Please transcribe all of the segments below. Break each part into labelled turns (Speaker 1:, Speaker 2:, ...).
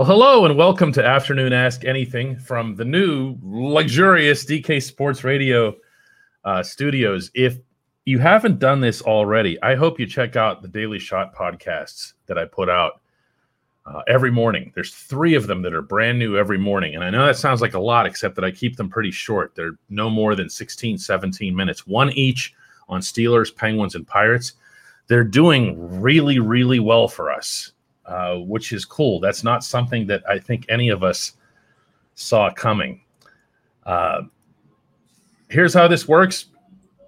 Speaker 1: Well, hello and welcome to Afternoon Ask Anything from the new luxurious DK Sports Radio uh, studios. If you haven't done this already, I hope you check out the Daily Shot podcasts that I put out uh, every morning. There's three of them that are brand new every morning. And I know that sounds like a lot, except that I keep them pretty short. They're no more than 16, 17 minutes, one each on Steelers, Penguins, and Pirates. They're doing really, really well for us, uh, which is cool. That's not something that I think any of us saw coming. Uh, here's how this works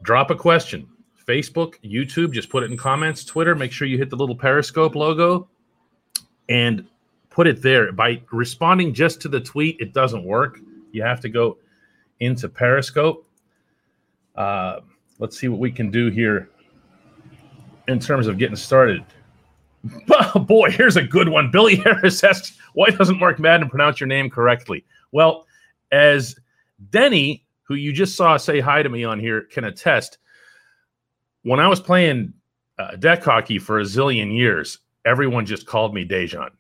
Speaker 1: drop a question. Facebook, YouTube, just put it in comments. Twitter, make sure you hit the little Periscope logo and put it there. By responding just to the tweet, it doesn't work. You have to go into Periscope. Uh, let's see what we can do here in terms of getting started. Boy, here's a good one. Billy Harris asks, why doesn't Mark Madden pronounce your name correctly? Well, as Denny, who you just saw say hi to me on here, can attest, when I was playing uh, deck hockey for a zillion years, everyone just called me Dejan.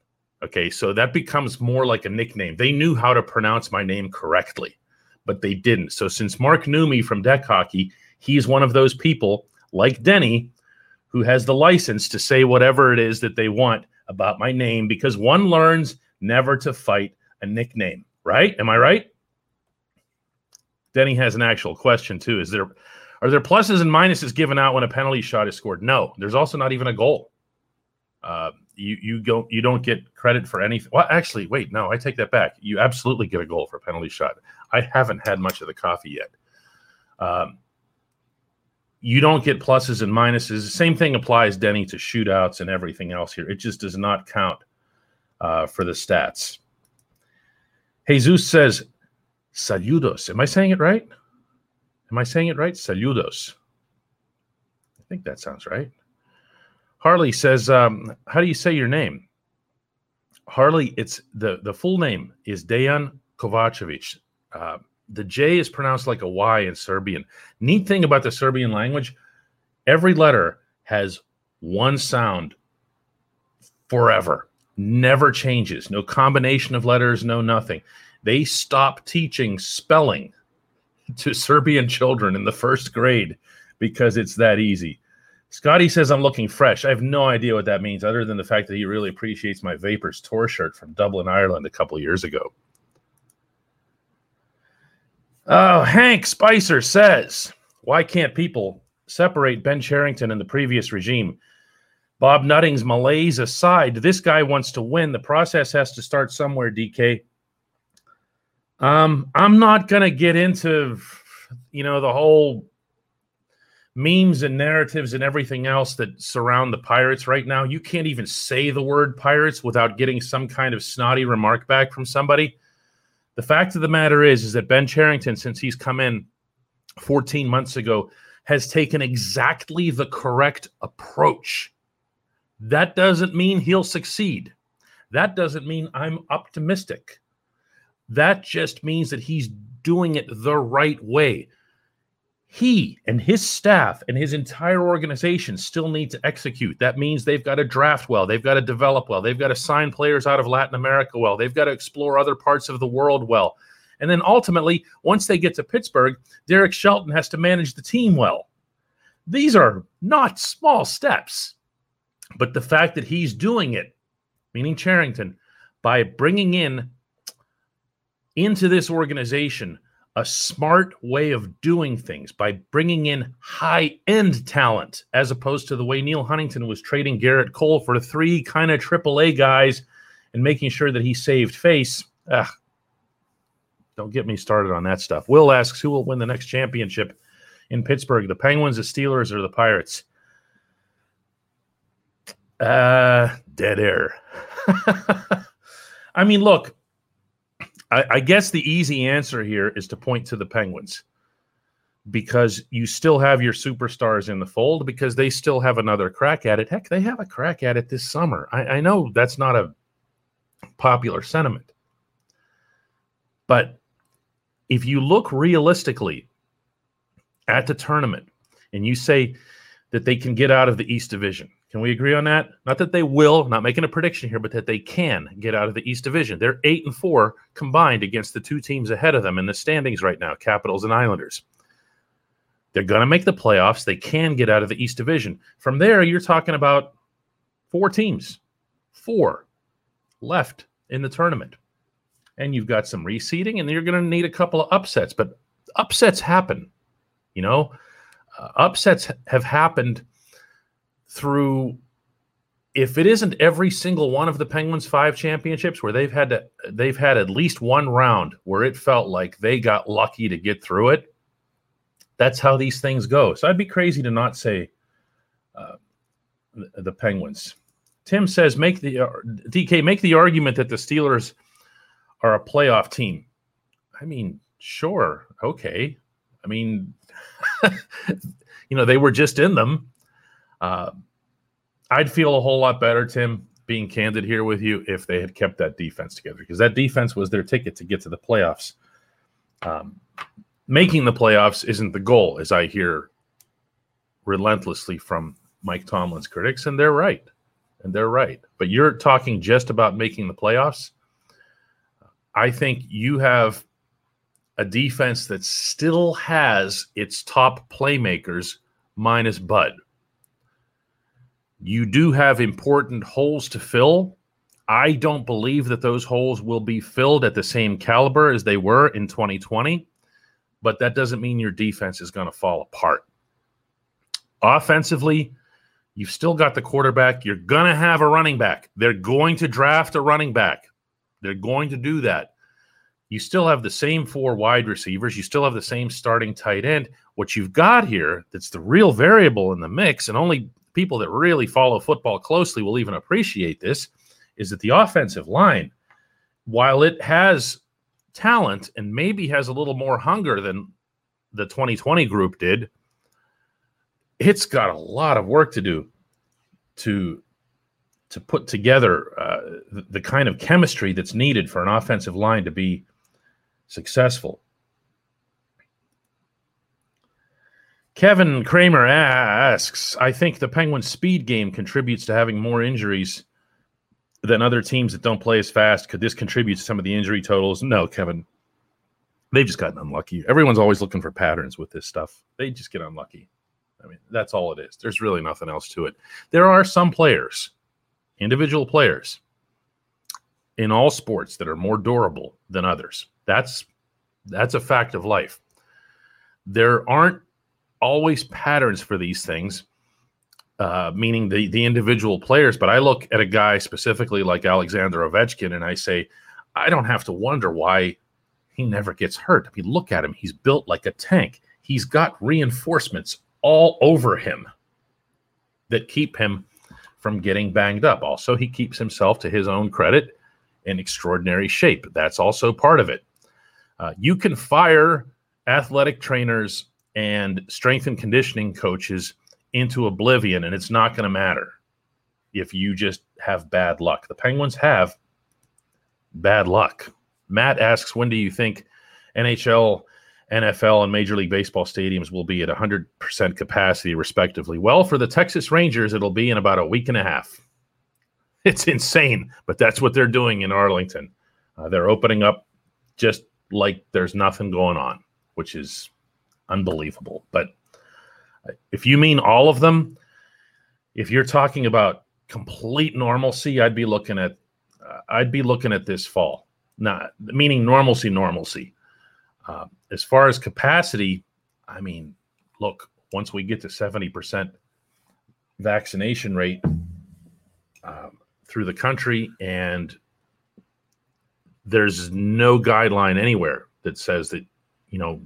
Speaker 1: Okay, so that becomes more like a nickname. They knew how to pronounce my name correctly, but they didn't. So since Mark knew me from deck hockey, he's one of those people like Denny who has the license to say whatever it is that they want about my name because one learns never to fight a nickname, right? Am I right? Denny has an actual question too. Is there are there pluses and minuses given out when a penalty shot is scored? No. There's also not even a goal. Uh, you you don't you don't get credit for anything. Well, actually, wait, no, I take that back. You absolutely get a goal for a penalty shot. I haven't had much of the coffee yet. Um, you don't get pluses and minuses. The same thing applies, Denny, to shootouts and everything else here. It just does not count uh, for the stats. Jesus says, "Saludos." Am I saying it right? Am I saying it right? Saludos. I think that sounds right. Harley says, um, "How do you say your name?" Harley, it's the the full name is Dejan Kovacevic. Uh, the J is pronounced like a Y in Serbian. Neat thing about the Serbian language, every letter has one sound forever, never changes. No combination of letters, no nothing. They stop teaching spelling to Serbian children in the first grade because it's that easy. Scotty says I'm looking fresh. I have no idea what that means, other than the fact that he really appreciates my Vapors tour shirt from Dublin, Ireland, a couple years ago. Oh, Hank Spicer says, why can't people separate Ben Cherington and the previous regime? Bob Nutting's malaise aside, this guy wants to win. The process has to start somewhere, DK. Um, I'm not going to get into, you know, the whole memes and narratives and everything else that surround the pirates right now. You can't even say the word pirates without getting some kind of snotty remark back from somebody. The fact of the matter is, is that Ben Cherington, since he's come in 14 months ago, has taken exactly the correct approach. That doesn't mean he'll succeed. That doesn't mean I'm optimistic. That just means that he's doing it the right way he and his staff and his entire organization still need to execute. That means they've got to draft well, they've got to develop well, they've got to sign players out of Latin America well, they've got to explore other parts of the world well. And then ultimately, once they get to Pittsburgh, Derek Shelton has to manage the team well. These are not small steps. But the fact that he's doing it, meaning Cherington, by bringing in into this organization a smart way of doing things by bringing in high end talent as opposed to the way Neal Huntington was trading Gerrit Cole for three kind of AAA guys and making sure that he saved face. Ugh, don't get me started on that stuff. Will asks who will win the next championship in Pittsburgh, the Penguins, the Steelers, or the Pirates? Uh, dead air. I mean, look, I, I guess the easy answer here is to point to the Penguins because you still have your superstars in the fold because they still have another crack at it. Heck, they have a crack at it this summer. I, I know that's not a popular sentiment. But if you look realistically at the tournament and you say that they can get out of the East Division, Can we agree on that? Not that they will, not making a prediction here, but that they can get out of the East Division. They're eight and four combined against the two teams ahead of them in the standings right now, Capitals and Islanders. They're going to make the playoffs. They can get out of the East Division. From there, you're talking about four teams, four left in the tournament. And you've got some reseeding, and you're going to need a couple of upsets. But upsets happen. You know, uh, upsets have happened through if it isn't every single one of the Penguins five championships where they've had to they've had at least one round where it felt like they got lucky to get through it. That's how these things go. So I'd be crazy to not say uh, the, Penguins. Tim says make the uh, DK make the argument that the Steelers are a playoff team. I mean, sure, okay. I mean, you know, they were just in them. Uh, I'd feel a whole lot better, Tim, being candid here with you, if they had kept that defense together because that defense was their ticket to get to the playoffs. Um, making the playoffs isn't the goal, as I hear relentlessly from Mike Tomlin's critics, and they're right. And they're right. But you're talking just about making the playoffs. I think you have a defense that still has its top playmakers minus Bud. You do have important holes to fill. I don't believe that those holes will be filled at the same caliber as they were in 2020, but that doesn't mean your defense is going to fall apart. Offensively, you've still got the quarterback. You're going to have a running back. They're going to draft a running back. They're going to do that. You still have the same four wide receivers. You still have the same starting tight end. What you've got here that's the real variable in the mix, and only people that really follow football closely will even appreciate this is that the offensive line, while it has talent and maybe has a little more hunger than the 2020 group did, it's got a lot of work to do to to put together uh, the, the kind of chemistry that's needed for an offensive line to be successful. Kevin Kramer asks, I think the Penguins' speed game contributes to having more injuries than other teams that don't play as fast. Could this contribute to some of the injury totals? No, Kevin. They've just gotten unlucky. Everyone's always looking for patterns with this stuff. They just get unlucky. I mean, that's all it is. There's really nothing else to it. There are some players, individual players, in all sports that are more durable than others. That's that's a fact of life. There aren't always patterns for these things, uh, meaning the the individual players. But I look at a guy specifically like Alexander Ovechkin, and I say, I don't have to wonder why he never gets hurt. I mean, look at him; he's built like a tank. He's got reinforcements all over him that keep him from getting banged up. Also, he keeps himself, to his own credit, in extraordinary shape. That's also part of it. Uh, you can fire athletic trainers and strength and conditioning coaches into oblivion, and it's not going to matter if you just have bad luck. The Penguins have bad luck. Matt asks, when do you think NHL, NFL, and Major League Baseball stadiums will be at 100% capacity, respectively? Well, for the Texas Rangers, it'll be in about a week and a half. It's insane, but that's what they're doing in Arlington. Uh, they're opening up just like there's nothing going on, which is unbelievable. But if you mean all of them, if you're talking about complete normalcy, I'd be looking at uh, I'd be looking at this fall. Not meaning normalcy, normalcy. Uh, as far as capacity, I mean, look, once we get to seventy percent vaccination rate um, through the country, and there's no guideline anywhere that says that you know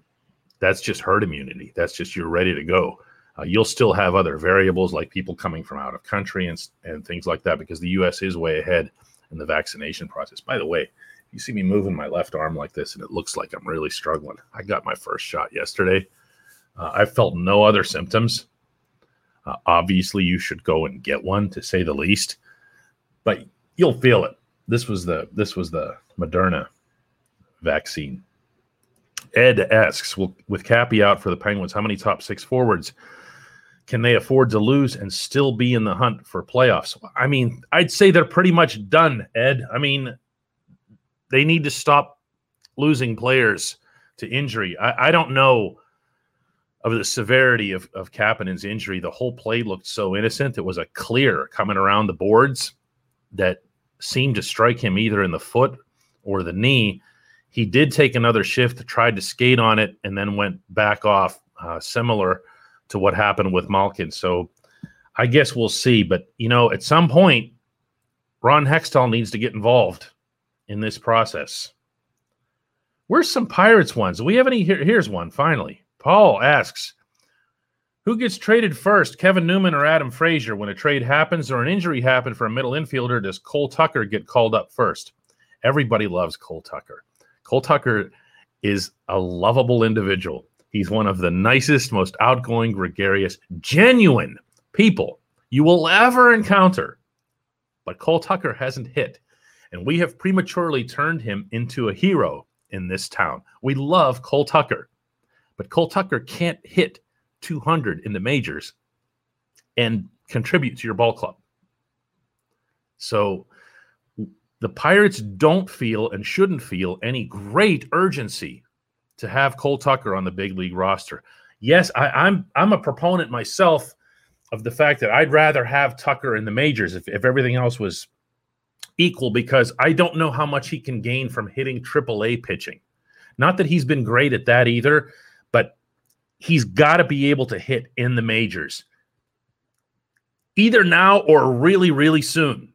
Speaker 1: that's just herd immunity. That's just you're ready to go. Uh, you'll still have other variables like people coming from out of country and, and things like that because the U.S. is way ahead in the vaccination process. By the way, you see me moving my left arm like this and it looks like I'm really struggling. I got my first shot yesterday. Uh, I felt no other symptoms. Uh, obviously, you should go and get one to say the least, but you'll feel it. This was the this was the Moderna vaccine. Ed asks, well, with Cappy out for the Penguins, how many top six forwards can they afford to lose and still be in the hunt for playoffs? I mean, I'd say they're pretty much done, Ed. I mean, they need to stop losing players to injury. I, I don't know of the severity of, of Kapanen's injury. The whole play looked so innocent. It was a clear coming around the boards that seemed to strike him either in the foot or the knee. He did take another shift, tried to skate on it, and then went back off, uh, similar to what happened with Malkin. So I guess we'll see. But, you know, at some point, Ron Hextall needs to get involved in this process. Where's some Pirates ones? Do we have any? Here, here's one finally. Paul asks, who gets traded first, Kevin Newman or Adam Frazier? When a trade happens or an injury happens for a middle infielder, does Cole Tucker get called up first? Everybody loves Cole Tucker. Cole Tucker is a lovable individual. He's one of the nicest, most outgoing, gregarious, genuine people you will ever encounter. But Cole Tucker hasn't hit, and we have prematurely turned him into a hero in this town. We love Cole Tucker, but Cole Tucker can't hit 200 in the majors and contribute to your ball club. So the Pirates don't feel and shouldn't feel any great urgency to have Cole Tucker on the big league roster. Yes, I, I'm I'm a proponent myself of the fact that I'd rather have Tucker in the majors if, if everything else was equal because I don't know how much he can gain from hitting AAA pitching. Not that he's been great at that either, but he's got to be able to hit in the majors either now or really, really soon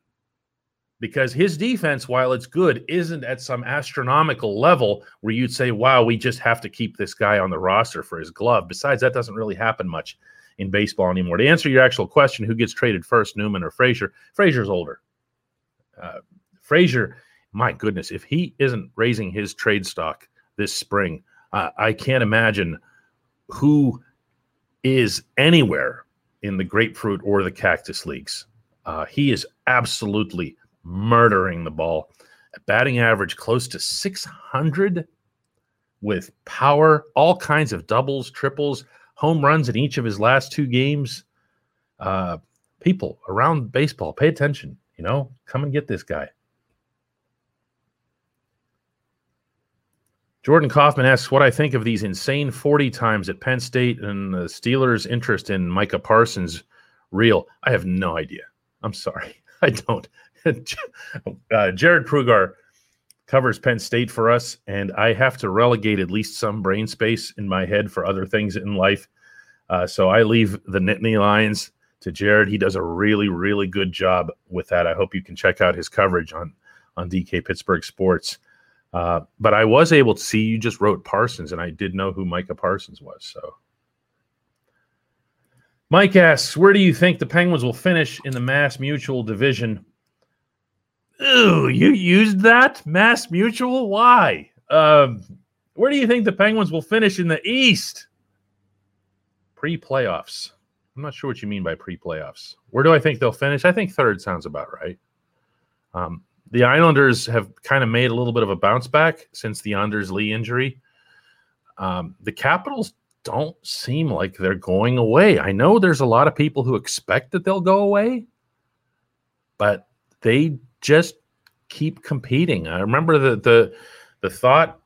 Speaker 1: because his defense, while it's good, isn't at some astronomical level where you'd say, wow, we just have to keep this guy on the roster for his glove. Besides, that doesn't really happen much in baseball anymore. To answer your actual question, who gets traded first, Newman or Frazier? Frazier's older. Uh, Frazier, my goodness, if he isn't raising his trade stock this spring, uh, I can't imagine who is anywhere in the grapefruit or the cactus leagues. Uh, he is absolutely murdering the ball. A batting average close to 600 with power, all kinds of doubles, triples, home runs in each of his last two games. Uh, people around baseball, pay attention. You know, come and get this guy. Jordan Kaufman asks what I think of these insane 40 times at Penn State and the Steelers' interest in Micah Parsons real. I have no idea. I'm sorry. I don't. uh, Jared Prugar covers Penn State for us, and I have to relegate at least some brain space in my head for other things in life. Uh, so I leave the Nittany Lions to Jared. He does a really, really good job with that. I hope you can check out his coverage on on DK Pittsburgh Sports. Uh, but I was able to see you just wrote Parsons, and I did know who Micah Parsons was. So Mike asks, where do you think the Penguins will finish in the Mass Mutual division? Ooh, you used that Mass Mutual? Why? Um, where do you think the Penguins will finish in the East? Pre-playoffs. I'm not sure what you mean by pre-playoffs. Where do I think they'll finish? I think third sounds about right. Um, the Islanders have kind of made a little bit of a bounce back since the Anders Lee injury. Um, the Capitals don't seem like they're going away. I know there's a lot of people who expect that they'll go away, but they just keep competing. I remember the the the thought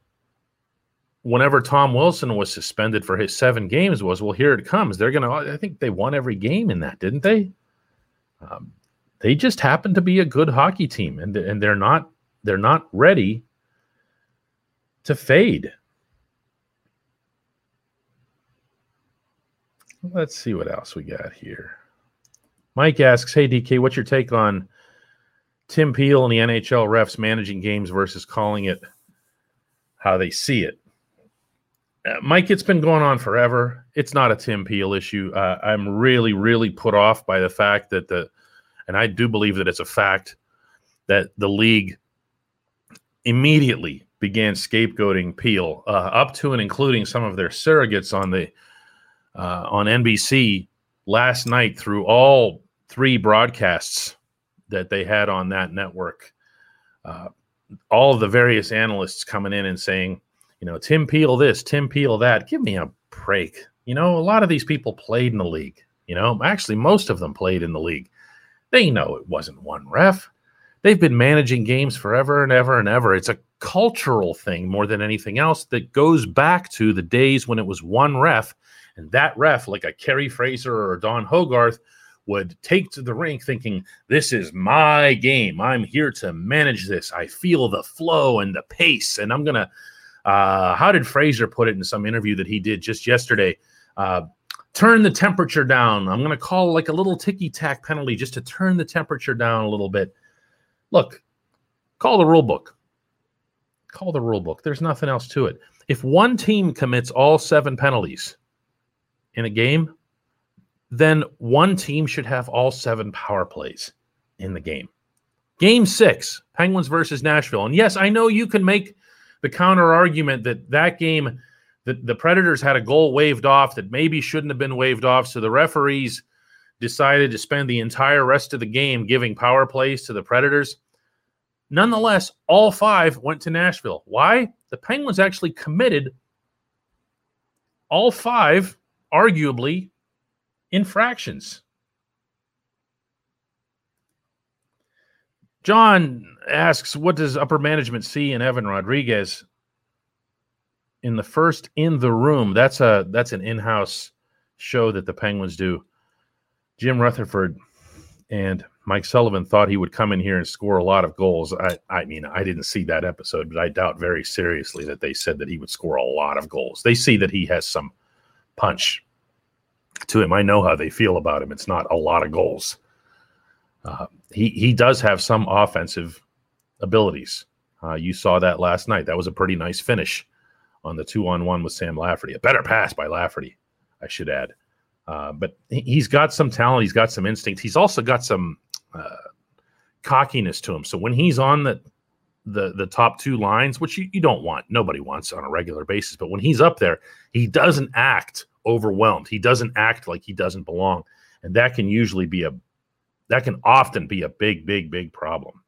Speaker 1: whenever Tom Wilson was suspended for his seven games was, well, here it comes. They're gonna. I think they won every game in that, didn't they? Um, they just happen to be a good hockey team, and and they're not they're not ready to fade. Let's see what else we got here. Mike asks, "Hey DK, what's your take on Tim Peel and the NHL refs managing games versus calling it how they see it. Uh, Mike, it's been going on forever. It's not a Tim Peel issue. Uh, I'm really, really put off by the fact that the, and I do believe that it's a fact that the league immediately began scapegoating Peel, uh, up to and including some of their surrogates on the uh, on NBC last night through all three broadcasts that they had on that network. Uh, all the various analysts coming in and saying, you know, Tim Peel this, Tim Peel that. Give me a break. You know, a lot of these people played in the league. You know, actually, most of them played in the league. They know it wasn't one ref. They've been managing games forever and ever and ever. It's a cultural thing more than anything else that goes back to the days when it was one ref, and that ref, like a Kerry Fraser or Don Hogarth, would take to the rink thinking, This is my game. I'm here to manage this. I feel the flow and the pace, and I'm going to. Uh, how did Fraser put it in some interview that he did just yesterday? Uh, turn the temperature down. I'm going to call like a little ticky tack penalty just to turn the temperature down a little bit. Look, call the rule book. Call the rule book. There's nothing else to it. If one team commits all seven penalties in a game, then one team should have all seven power plays in the game. Game six, Penguins versus Nashville. And yes, I know you can make the counter argument that that game, that the Predators had a goal waved off that maybe shouldn't have been waved off. So the referees decided to spend the entire rest of the game giving power plays to the Predators. Nonetheless, all five went to Nashville. Why? The Penguins actually committed all five, arguably, infractions. John asks, what does upper management see in Evan Rodrigues in the first in the room? That's a that's an in-house show that the Penguins do. Jim Rutherford and Mike Sullivan thought he would come in here and score a lot of goals. I, I mean, I didn't see that episode, but I doubt very seriously that they said that he would score a lot of goals. They see that he has some punch to him. I know how they feel about him. It's not a lot of goals. Uh, he he does have some offensive abilities. Uh, you saw that last night. That was a pretty nice finish on the two on one with Sam Lafferty. A better pass by Lafferty, I should add. Uh, but he's got some talent. He's got some instinct. He's also got some uh, cockiness to him. So when he's on the the the top two lines, which you, you don't want, nobody wants on a regular basis, but when he's up there, he doesn't act overwhelmed. He doesn't act like he doesn't belong, and that can usually be a that can often be a big, big, big problem.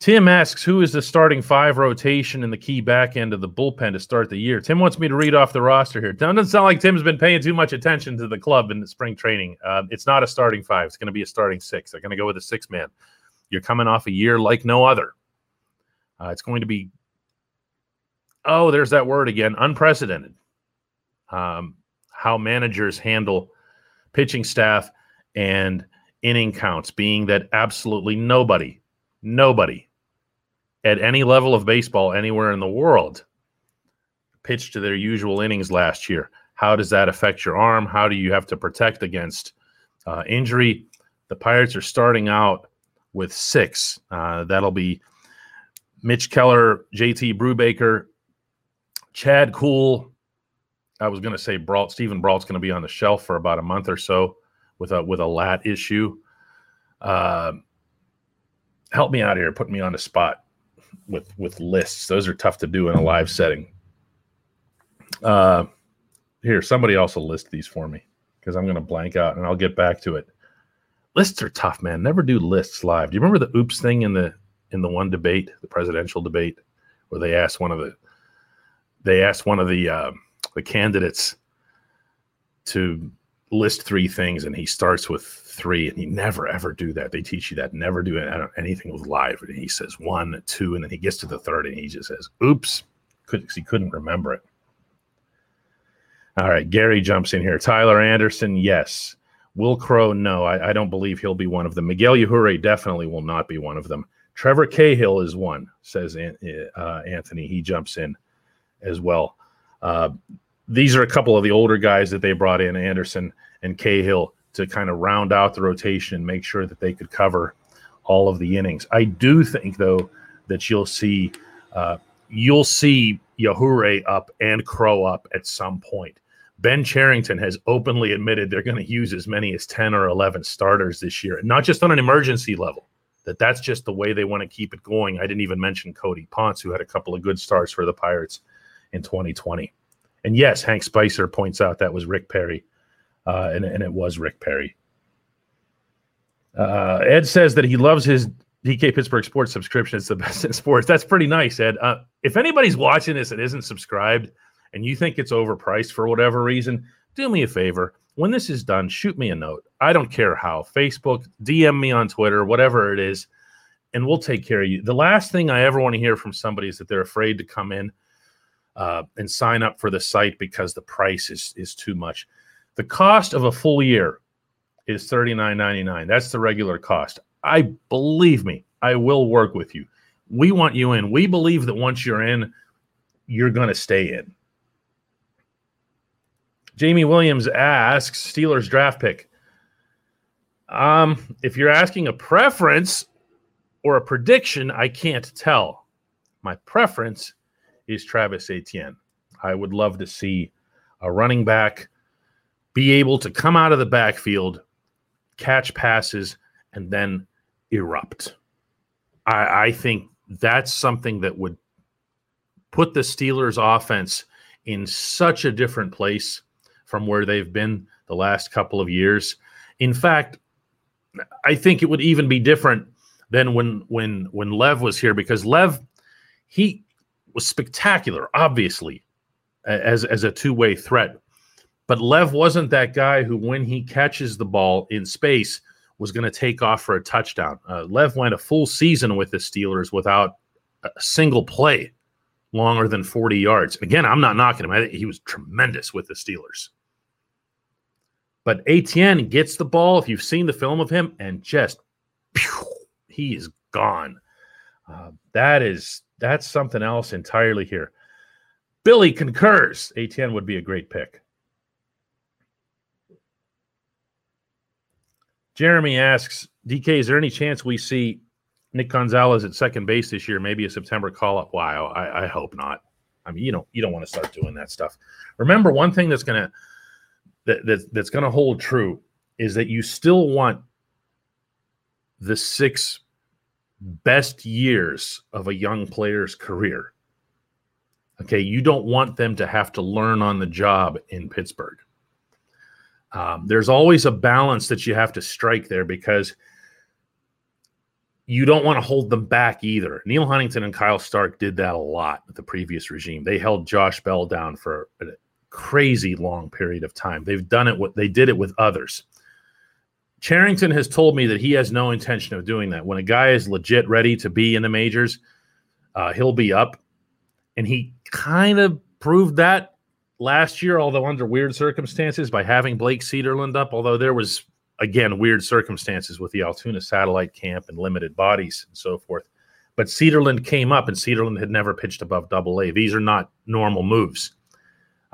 Speaker 1: Tim asks, who is the starting five rotation in the key back end of the bullpen to start the year? Tim wants me to read off the roster here. Doesn't sound like Tim's been paying too much attention to the club in the spring training. Uh, it's not a starting five. It's going to be a starting six. They're going to go with a six man. You're coming off a year like no other. Uh, it's going to be, oh, there's that word again, unprecedented. Um, how managers handle pitching staff and inning counts, being that absolutely nobody, nobody at any level of baseball anywhere in the world pitched to their usual innings last year. How does that affect your arm? How do you have to protect against uh, injury? The Pirates are starting out with six. Uh, that'll be Mitch Keller, JT Brubaker, Chad Kuhl. I was going to say Brault. Steven Brault's going to be on the shelf for about a month or so with a with a lat issue. Uh, help me out here, put me on the spot with with lists. Those are tough to do in a live setting. Uh, here, somebody else will list these for me because I'm going to blank out and I'll get back to it. Lists are tough, man. Never do lists live. Do you remember the oops thing in the in the one debate, the presidential debate, where they asked one of the they asked one of the uh, the candidates to list three things, and he starts with three, and he never ever do that. They teach you that never do anything with live. And he says one, two, and then he gets to the third, and he just says, "Oops," because he couldn't remember it. All right, Gary jumps in here. Tyler Anderson, yes. Wil Crowe, no. I, I don't believe he'll be one of them. Miguel Yajure definitely will not be one of them. Trevor Cahill is one, says uh, Anthony. He jumps in as well. Uh, these are a couple of the older guys that they brought in, Anderson and Cahill, to kind of round out the rotation, and make sure that they could cover all of the innings. I do think, though, that you'll see uh, you'll see Yajure up and Crowe up at some point. Ben Cherington has openly admitted they're going to use as many as 10 or 11 starters this year, not just on an emergency level, that that's just the way they want to keep it going. I didn't even mention Cody Ponce, who had a couple of good starts for the Pirates in 2020. And yes, Hank Spicer points out that was Rick Perry, uh, and, and it was Rick Perry. Uh, Ed says that he loves his DK Pittsburgh Sports subscription. It's the best in sports. That's pretty nice, Ed. Uh, if anybody's watching this and isn't subscribed, and you think it's overpriced for whatever reason, do me a favor. When this is done, shoot me a note. I don't care how. Facebook, DM me on Twitter, whatever it is, and we'll take care of you. The last thing I ever want to hear from somebody is that they're afraid to come in uh, and sign up for the site because the price is is too much. The cost of a full year is thirty nine ninety nine. That's the regular cost. I believe me, I will work with you. We want you in. We believe that once you're in, you're going to stay in. Jamie Williams asks Steelers draft pick. Um, if you're asking a preference or a prediction, I can't tell. My preference is Travis Etienne. I would love to see a running back be able to come out of the backfield, catch passes, and then erupt. I, I think that's something that would put the Steelers' offense in such a different place from where they've been the last couple of years. In fact, I think it would even be different than when when when Lev was here because Lev he was spectacular, obviously, as as a two way threat. But Lev wasn't that guy who, when he catches the ball in space, was going to take off for a touchdown. Uh, Lev went a full season with the Steelers without a single play longer than 40 yards. Again, I'm not knocking him. I think he was tremendous with the Steelers. But Etienne gets the ball, if you've seen the film of him, and just pew, he is gone. Uh, that is that's something else entirely here. Billy concurs. Etienne would be a great pick. Jeremy asks, DK, is there any chance we see Nick Gonzalez at second base this year? Maybe a September call up. Wow, I, I hope not. I mean, you don't you don't want to start doing that stuff. Remember, one thing that's gonna that, that that's gonna hold true is that you still want the six best years of a young player's career. Okay, you don't want them to have to learn on the job in Pittsburgh. Um, there's always a balance that you have to strike there because you don't want to hold them back either. Neal Huntington and Kyle Stark did that a lot with the previous regime. They held Josh Bell down for crazy long period of time. They've done it with they did it with others. Cherington has told me that he has no intention of doing that. When a guy is legit ready to be in the majors, uh, he'll be up. And he kind of proved that last year, although under weird circumstances, by having Blake Cederlind up. Although there was, again, weird circumstances with the Altoona satellite camp and limited bodies and so forth. But Cederlind came up, and Cederlind had never pitched above double A. These are not normal moves.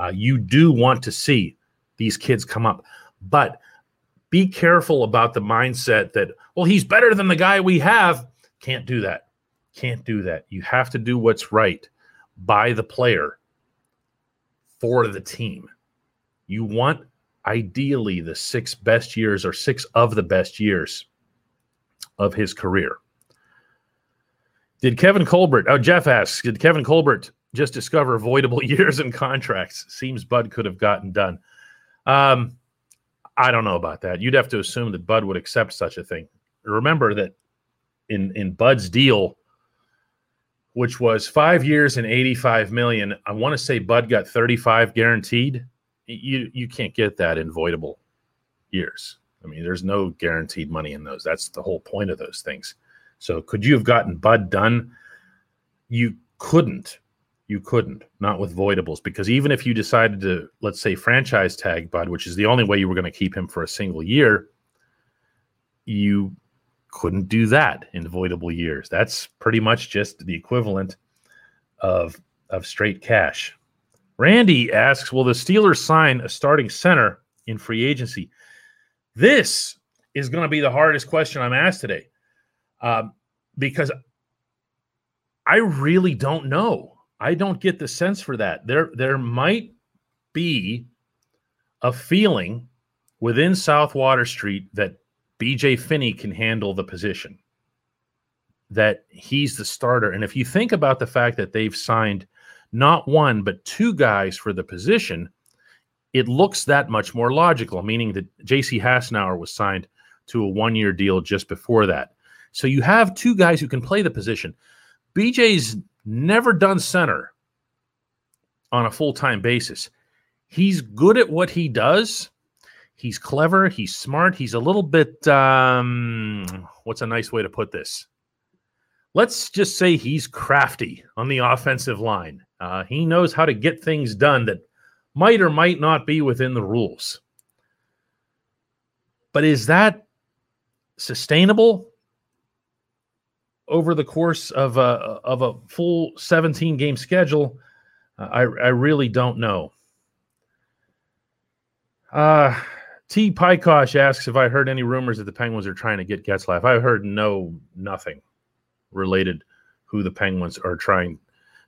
Speaker 1: Uh, you do want to see these kids come up. But be careful about the mindset that, well, he's better than the guy we have. Can't do that. Can't do that. You have to do what's right by the player for the team. You want ideally the six best years or six of the best years of his career. Did Kevin Colbert, oh, Jeff asks, did Kevin Colbert just discover avoidable years and contracts? Seems Bud could have gotten done. Um, I don't know about that. You'd have to assume that Bud would accept such a thing. Remember that in in Bud's deal, which was five years and 85 million, I want to say Bud got 35 guaranteed. You you can't get that in voidable years. I mean, there's no guaranteed money in those. That's the whole point of those things. So could you have gotten Bud done? You couldn't you couldn't, not with voidables, because even if you decided to, let's say, franchise tag Bud, which is the only way you were going to keep him for a single year, you couldn't do that in voidable years. That's pretty much just the equivalent of of straight cash. Randy asks, "Will the Steelers sign a starting center in free agency?" This is going to be the hardest question I'm asked today, um, because I really don't know. I don't get the sense for that. There, there might be a feeling within South Water Street that BJ Finney can handle the position, that he's the starter. And if you think about the fact that they've signed not one, but two guys for the position, it looks that much more logical, meaning that JC Hassenauer was signed to a one year deal just before that. So you have two guys who can play the position. BJ's never done center on a full time basis. he's good at what he does. He's clever. He's smart. He's a little bit, um, what's a nice way to put this? Let's just say he's crafty on the offensive line. Uh, he knows how to get things done that might or might not be within the rules. But is that sustainable over the course of a of a full 17 game schedule? Uh, I I really don't know. Uh T. Pykosh asks if I heard any rumors that the Penguins are trying to get Getzlaf. I heard no nothing related who the Penguins are trying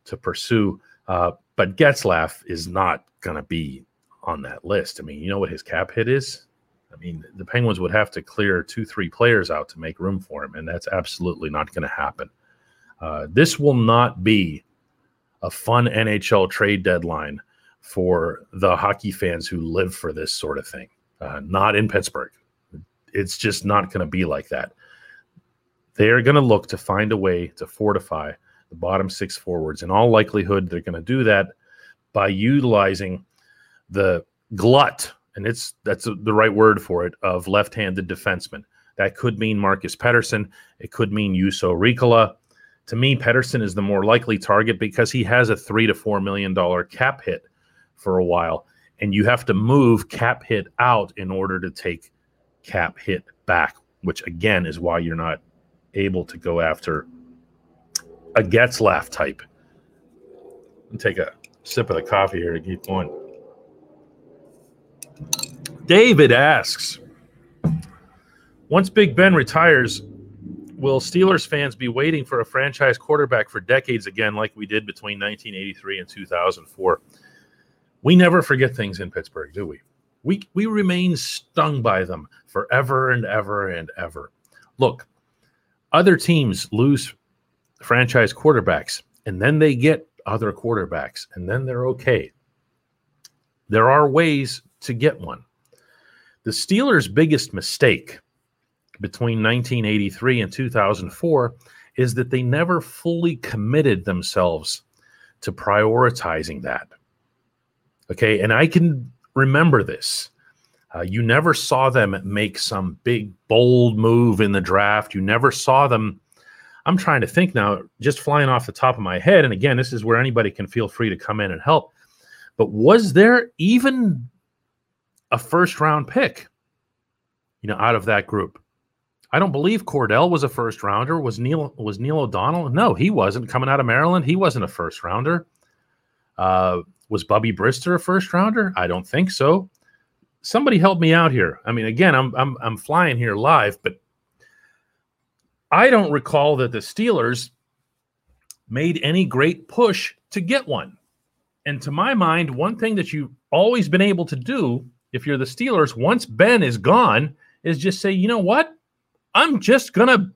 Speaker 1: to pursue. Uh, but Getzlaf is not going to be on that list. I mean, you know what his cap hit is? I mean, the Penguins would have to clear two, three players out to make room for him, and that's absolutely not going to happen. Uh, this will not be a fun NHL trade deadline for the hockey fans who live for this sort of thing. Uh, not in Pittsburgh. It's just not going to be like that. They are going to look to find a way to fortify the bottom six forwards. In all likelihood, they're going to do that by utilizing the glut, and it's that's the right word for it, of left-handed defensemen. That could mean Marcus Pettersson. It could mean Juuso Riikola. To me, Pettersson is the more likely target because he has a three to four million dollar cap hit for a while, and you have to move cap hit out in order to take cap hit back, which again is why you're not able to go after a Getzlaf type. Take a sip of the coffee here to keep going. David asks Once Big Ben retires, will Steelers fans be waiting for a franchise quarterback for decades again, like we did between 1983 and 2004? We never forget things in Pittsburgh, do we? We, we remain stung by them forever and ever and ever. Look, other teams lose franchise quarterbacks and then they get other quarterbacks and then they're okay. There are ways to get one. The Steelers' biggest mistake between 1983 and 2004 is that they never fully committed themselves to prioritizing that. Okay. And I can remember this. Uh, you never saw them make some big, bold move in the draft. You never saw them. I'm trying to think now, just flying off the top of my head. And again, this is where anybody can feel free to come in and help. But was there even a first round pick, you know, out of that group? I don't believe Kordell was a first rounder. Was Neil was Neil O'Donnell? No, he wasn't coming out of Maryland. He wasn't a first rounder. Uh, was Bubby Brister a first rounder? I don't think so somebody help me out here. I mean, again, I'm I'm I'm flying here live, but I don't recall that the Steelers made any great push to get one. And to my mind, one thing that you've always been able to do if you're the Steelers, once Ben is gone, is just say, you know what? I'm just gonna,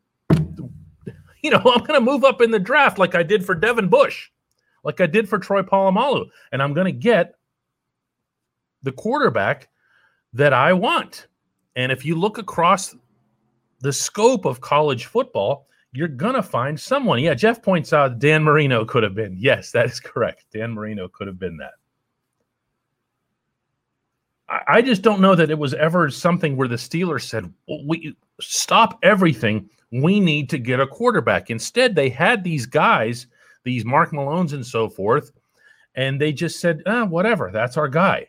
Speaker 1: you know, I'm gonna move up in the draft like I did for Devin Bush, like I did for Troy Polamalu, and I'm gonna get the quarterback that I want. And if you look across the scope of college football, you're to find someone. Yeah, Jeff points out Dan Marino could have been. Yes, that is correct. Dan Marino could have been that. I, just don't know that it was ever something where the Steelers said, "We stop everything. We need to get a quarterback." Instead, they had these guys, these Mark Malones and so forth, and they just said, ah, "Whatever, that's our guy."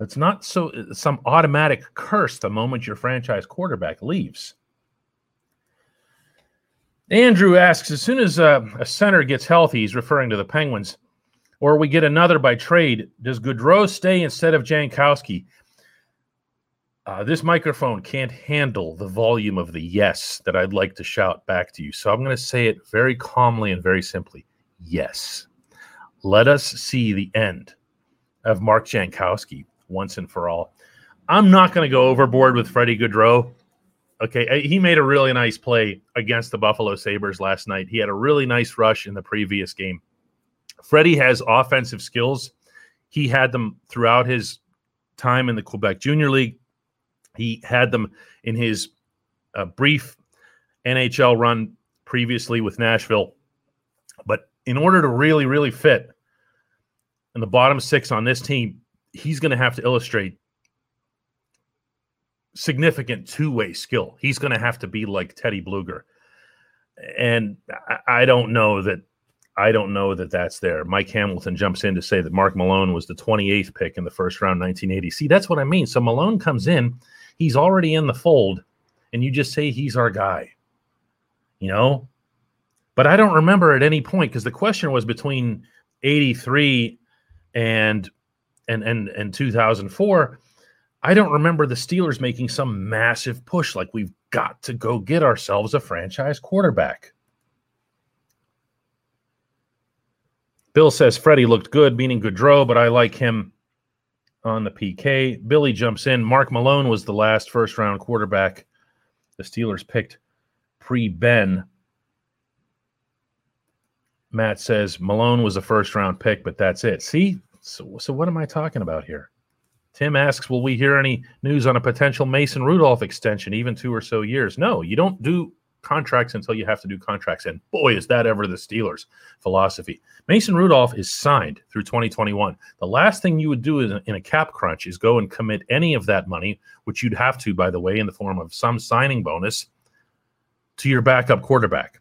Speaker 1: It's not so some automatic curse the moment your franchise quarterback leaves. Andrew asks, as soon as uh, a center gets healthy, he's referring to the Penguins, or we get another by trade, does Gaudreau stay instead of Jankowski? Uh, this microphone can't handle the volume of the yes that I'd like to shout back to you. So I'm going to say it very calmly and very simply. Yes. Let us see the end of Mark Jankowski once and for all. I'm not going to go overboard with Freddie Gaudreau. Okay, he made a really nice play against the Buffalo Sabres last night. He had a really nice rush in the previous game. Freddie has offensive skills. He had them throughout his time in the Quebec Junior League. He had them in his uh, brief NHL run previously with Nashville. But in order to really, really fit in the bottom six on this team, he's going to have to illustrate significant two way skill. He's going to have to be like Teddy Bluger. And I, I don't know that. I don't know that that's there. Mike Hamilton jumps in to say that Mark Malone was the 28th pick in the first round, 1980. See, that's what I mean. So Malone comes in, he's already in the fold, and you just say he's our guy. You know, but I don't remember at any point because the question was between 83 and and and and 2004 I don't remember the Steelers making some massive push like we've got to go get ourselves a franchise quarterback. Bill says Freddie looked good, meaning Gaudreau, but I like him on the PK. Billy jumps in. Mark Malone was the last first round quarterback the Steelers picked pre Ben. Matt says Malone was a first round pick, but that's it. See, so, so what am I talking about here? Tim asks, Will we hear any news on a potential Mason Rudolph extension, even two or so years? No, you don't do contracts until you have to do contracts. And boy, is that ever the Steelers' philosophy. Mason Rudolph is signed through 2021. The last thing you would do in a cap crunch is go and commit any of that money, which you'd have to, by the way, in the form of some signing bonus, to your backup quarterback.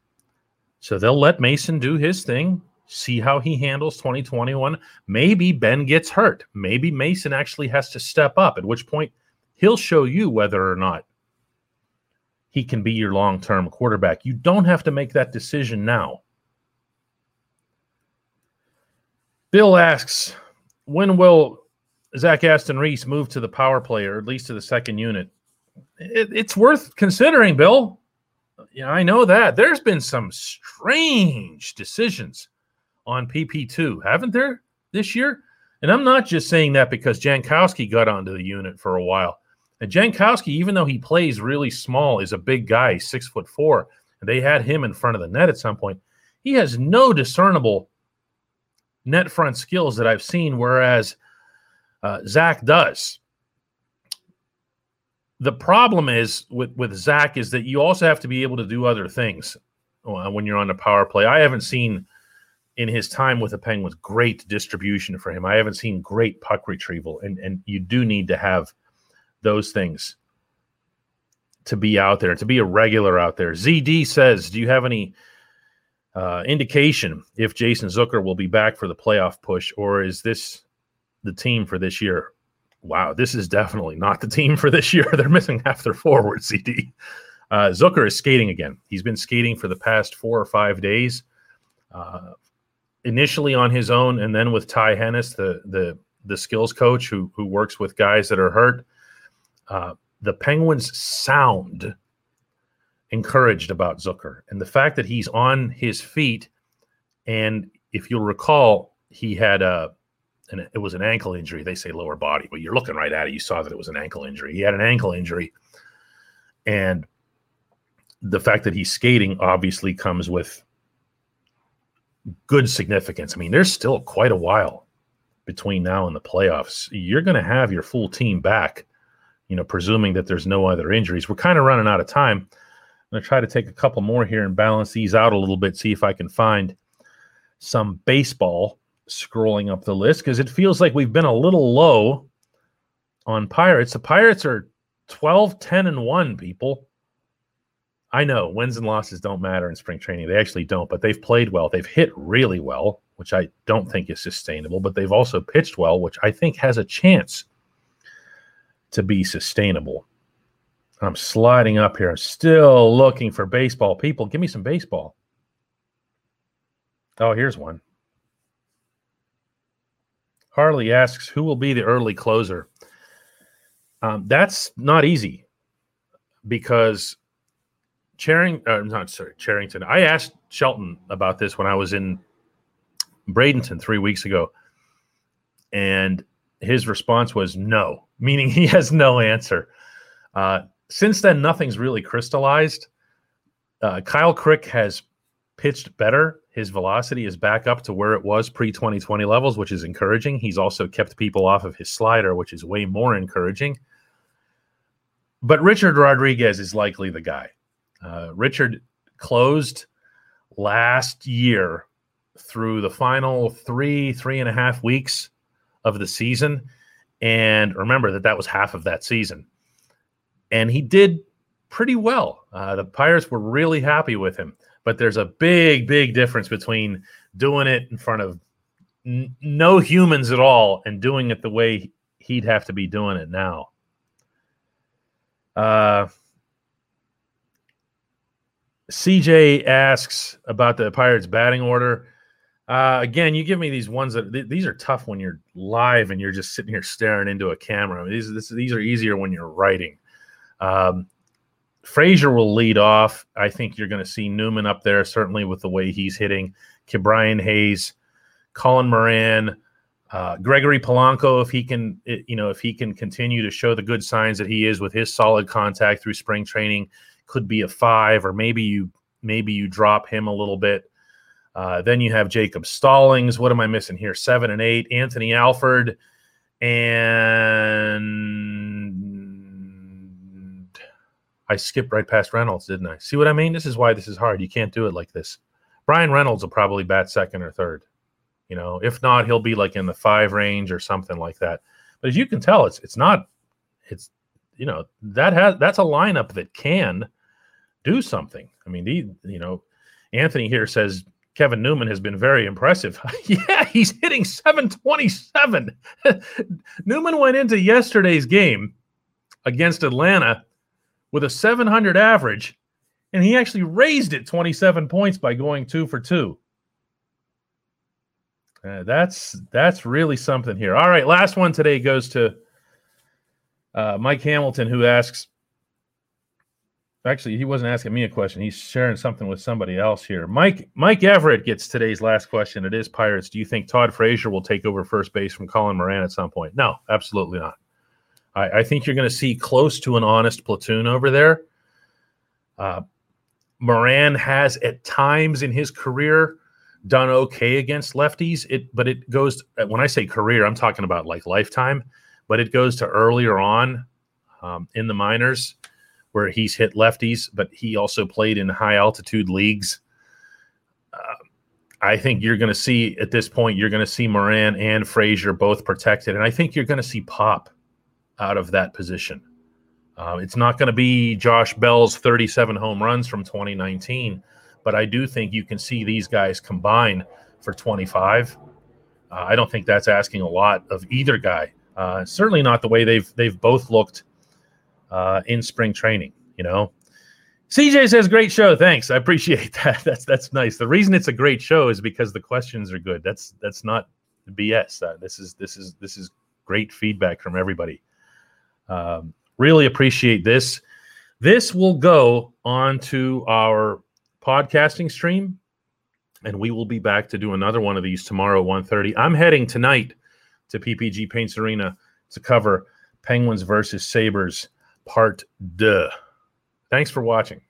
Speaker 1: So they'll let Mason do his thing see how he handles 2021. Maybe Ben gets hurt. Maybe Mason actually has to step up, at which point he'll show you whether or not he can be your long term quarterback. You don't have to make that decision now. Bill asks, when will Zach Aston Reese move to the power play or at least to the second unit? It, it's worth considering, Bill. Yeah, I know that. There's been some strange decisions on PP2, haven't there this year? And I'm not just saying that because Jankowski got onto the unit for a while. And Jankowski, even though he plays really small, is a big guy, six foot four. And they had him in front of the net at some point. He has no discernible net front skills that I've seen, whereas uh, Zach does. The problem is with with Zach is that you also have to be able to do other things uh, when you're on the power play. I haven't seen in his time with the Penguins, great distribution for him. I haven't seen great puck retrieval, and and you do need to have those things to be out there, to be a regular out there. ZD says, do you have any uh, indication if Jason Zucker will be back for the playoff push, or is this the team for this year? Wow, this is definitely not the team for this year. They're missing half their forwards. ZD. Uh, Zucker is skating again. He's been skating for the past four or five days. Uh, initially on his own, and then with Ty Hennes, the the the skills coach who who works with guys that are hurt. Uh, the Penguins sound encouraged about Zucker, and the fact that he's on his feet, and if you'll recall, he had a and it was an ankle injury. They say lower body, but you're looking right at it. You saw that it was an ankle injury. He had an ankle injury, and the fact that he's skating obviously comes with good significance. I mean, there's still quite a while between now and the playoffs. You're going to have your full team back, you know, presuming that there's no other injuries. We're kind of running out of time. I'm going to try to take a couple more here and balance these out a little bit, see if I can find some baseball scrolling up the list because it feels like we've been a little low on Pirates. The Pirates are 12, 10, and 1, people. I know wins and losses don't matter in spring training. They actually don't, but they've played well. They've hit really well, which I don't think is sustainable, but they've also pitched well, which I think has a chance to be sustainable. I'm sliding up here, I'm still looking for baseball. People, give me some baseball. Oh, here's one. Harley asks, who will be the early closer? Um, that's not easy because Charing, uh, not sorry, Cherington. I asked Shelton about this when I was in Bradenton three weeks ago, and his response was no, meaning he has no answer. Uh, since then, nothing's really crystallized. Uh, Kyle Crick has pitched better. His velocity is back up to where it was pre 2020 levels, which is encouraging. He's also kept people off of his slider, which is way more encouraging. But Richard Rodriguez is likely the guy. Uh, Richard closed last year through the final three, three and a half weeks of the season. And remember that that was half of that season. And he did pretty well. Uh, the Pirates were really happy with him. But there's a big, big difference between doing it in front of n- no humans at all and doing it the way he'd have to be doing it now. Uh, CJ asks about the Pirates batting order. Uh, again, you give me these ones that th- these are tough when you're live and you're just sitting here staring into a camera. I mean, these this, these are easier when you're writing. Um, Frazier will lead off. I think you're going to see Newman up there, certainly with the way he's hitting. Ke'Bryan Hayes, Colin Moran, uh, Gregory Polanco, if he can, you know, if he can continue to show the good signs that he is with his solid contact through spring training, could be a five, or maybe you maybe you drop him a little bit. Uh, then you have Jacob Stallings. What am I missing here? Seven and eight. Anthony Alford and I skipped right past Reynolds, didn't I? See what I mean? This is why this is hard. You can't do it like this. Bryan Reynolds will probably bat second or third. You know, if not, he'll be like in the five range or something like that. But as you can tell, it's it's not it's you know that has that's a lineup that can do something. I mean, he you know Anthony here says Kevin Newman has been very impressive. yeah, he's hitting 727. Newman went into yesterday's game against Atlanta with a 700 average, and he actually raised it 27 points by going two for two. Uh, that's that's really something here. All right, last one today goes to uh, Mike Hamilton, who asks. Actually, he wasn't asking me a question. He's sharing something with somebody else here. Mike Mike Everett gets today's last question. It is Pirates. Do you think Todd Frazier will take over first base from Colin Moran at some point? No, absolutely not. I, I think you're going to see close to an honest platoon over there. Uh, Moran has at times in his career done okay against lefties. It but it goes when I say career, I'm talking about like lifetime, but it goes to earlier on um, in the minors where he's hit lefties, but he also played in high altitude leagues. Uh, I think you're going to see at this point, you're going to see Moran and Frazier both protected, and I think you're going to see Pop out of that position. Uh, it's not going to be Josh Bell's 37 home runs from 2019 but I do think you can see these guys combine for 25. Uh, I don't think that's asking a lot of either guy. Uh, certainly not the way they've they've both looked uh, in spring training. You know, CJ says great show. Thanks, I appreciate that. That's that's nice. The reason it's a great show is because the questions are good. That's that's not BS. Uh, this is this is this is great feedback from everybody. Um, really appreciate this. This will go on to our podcasting stream and we will be back to do another one of these tomorrow at 1.30 i'm heading tonight to ppg paints arena to cover penguins versus sabres part deux. Thanks for watching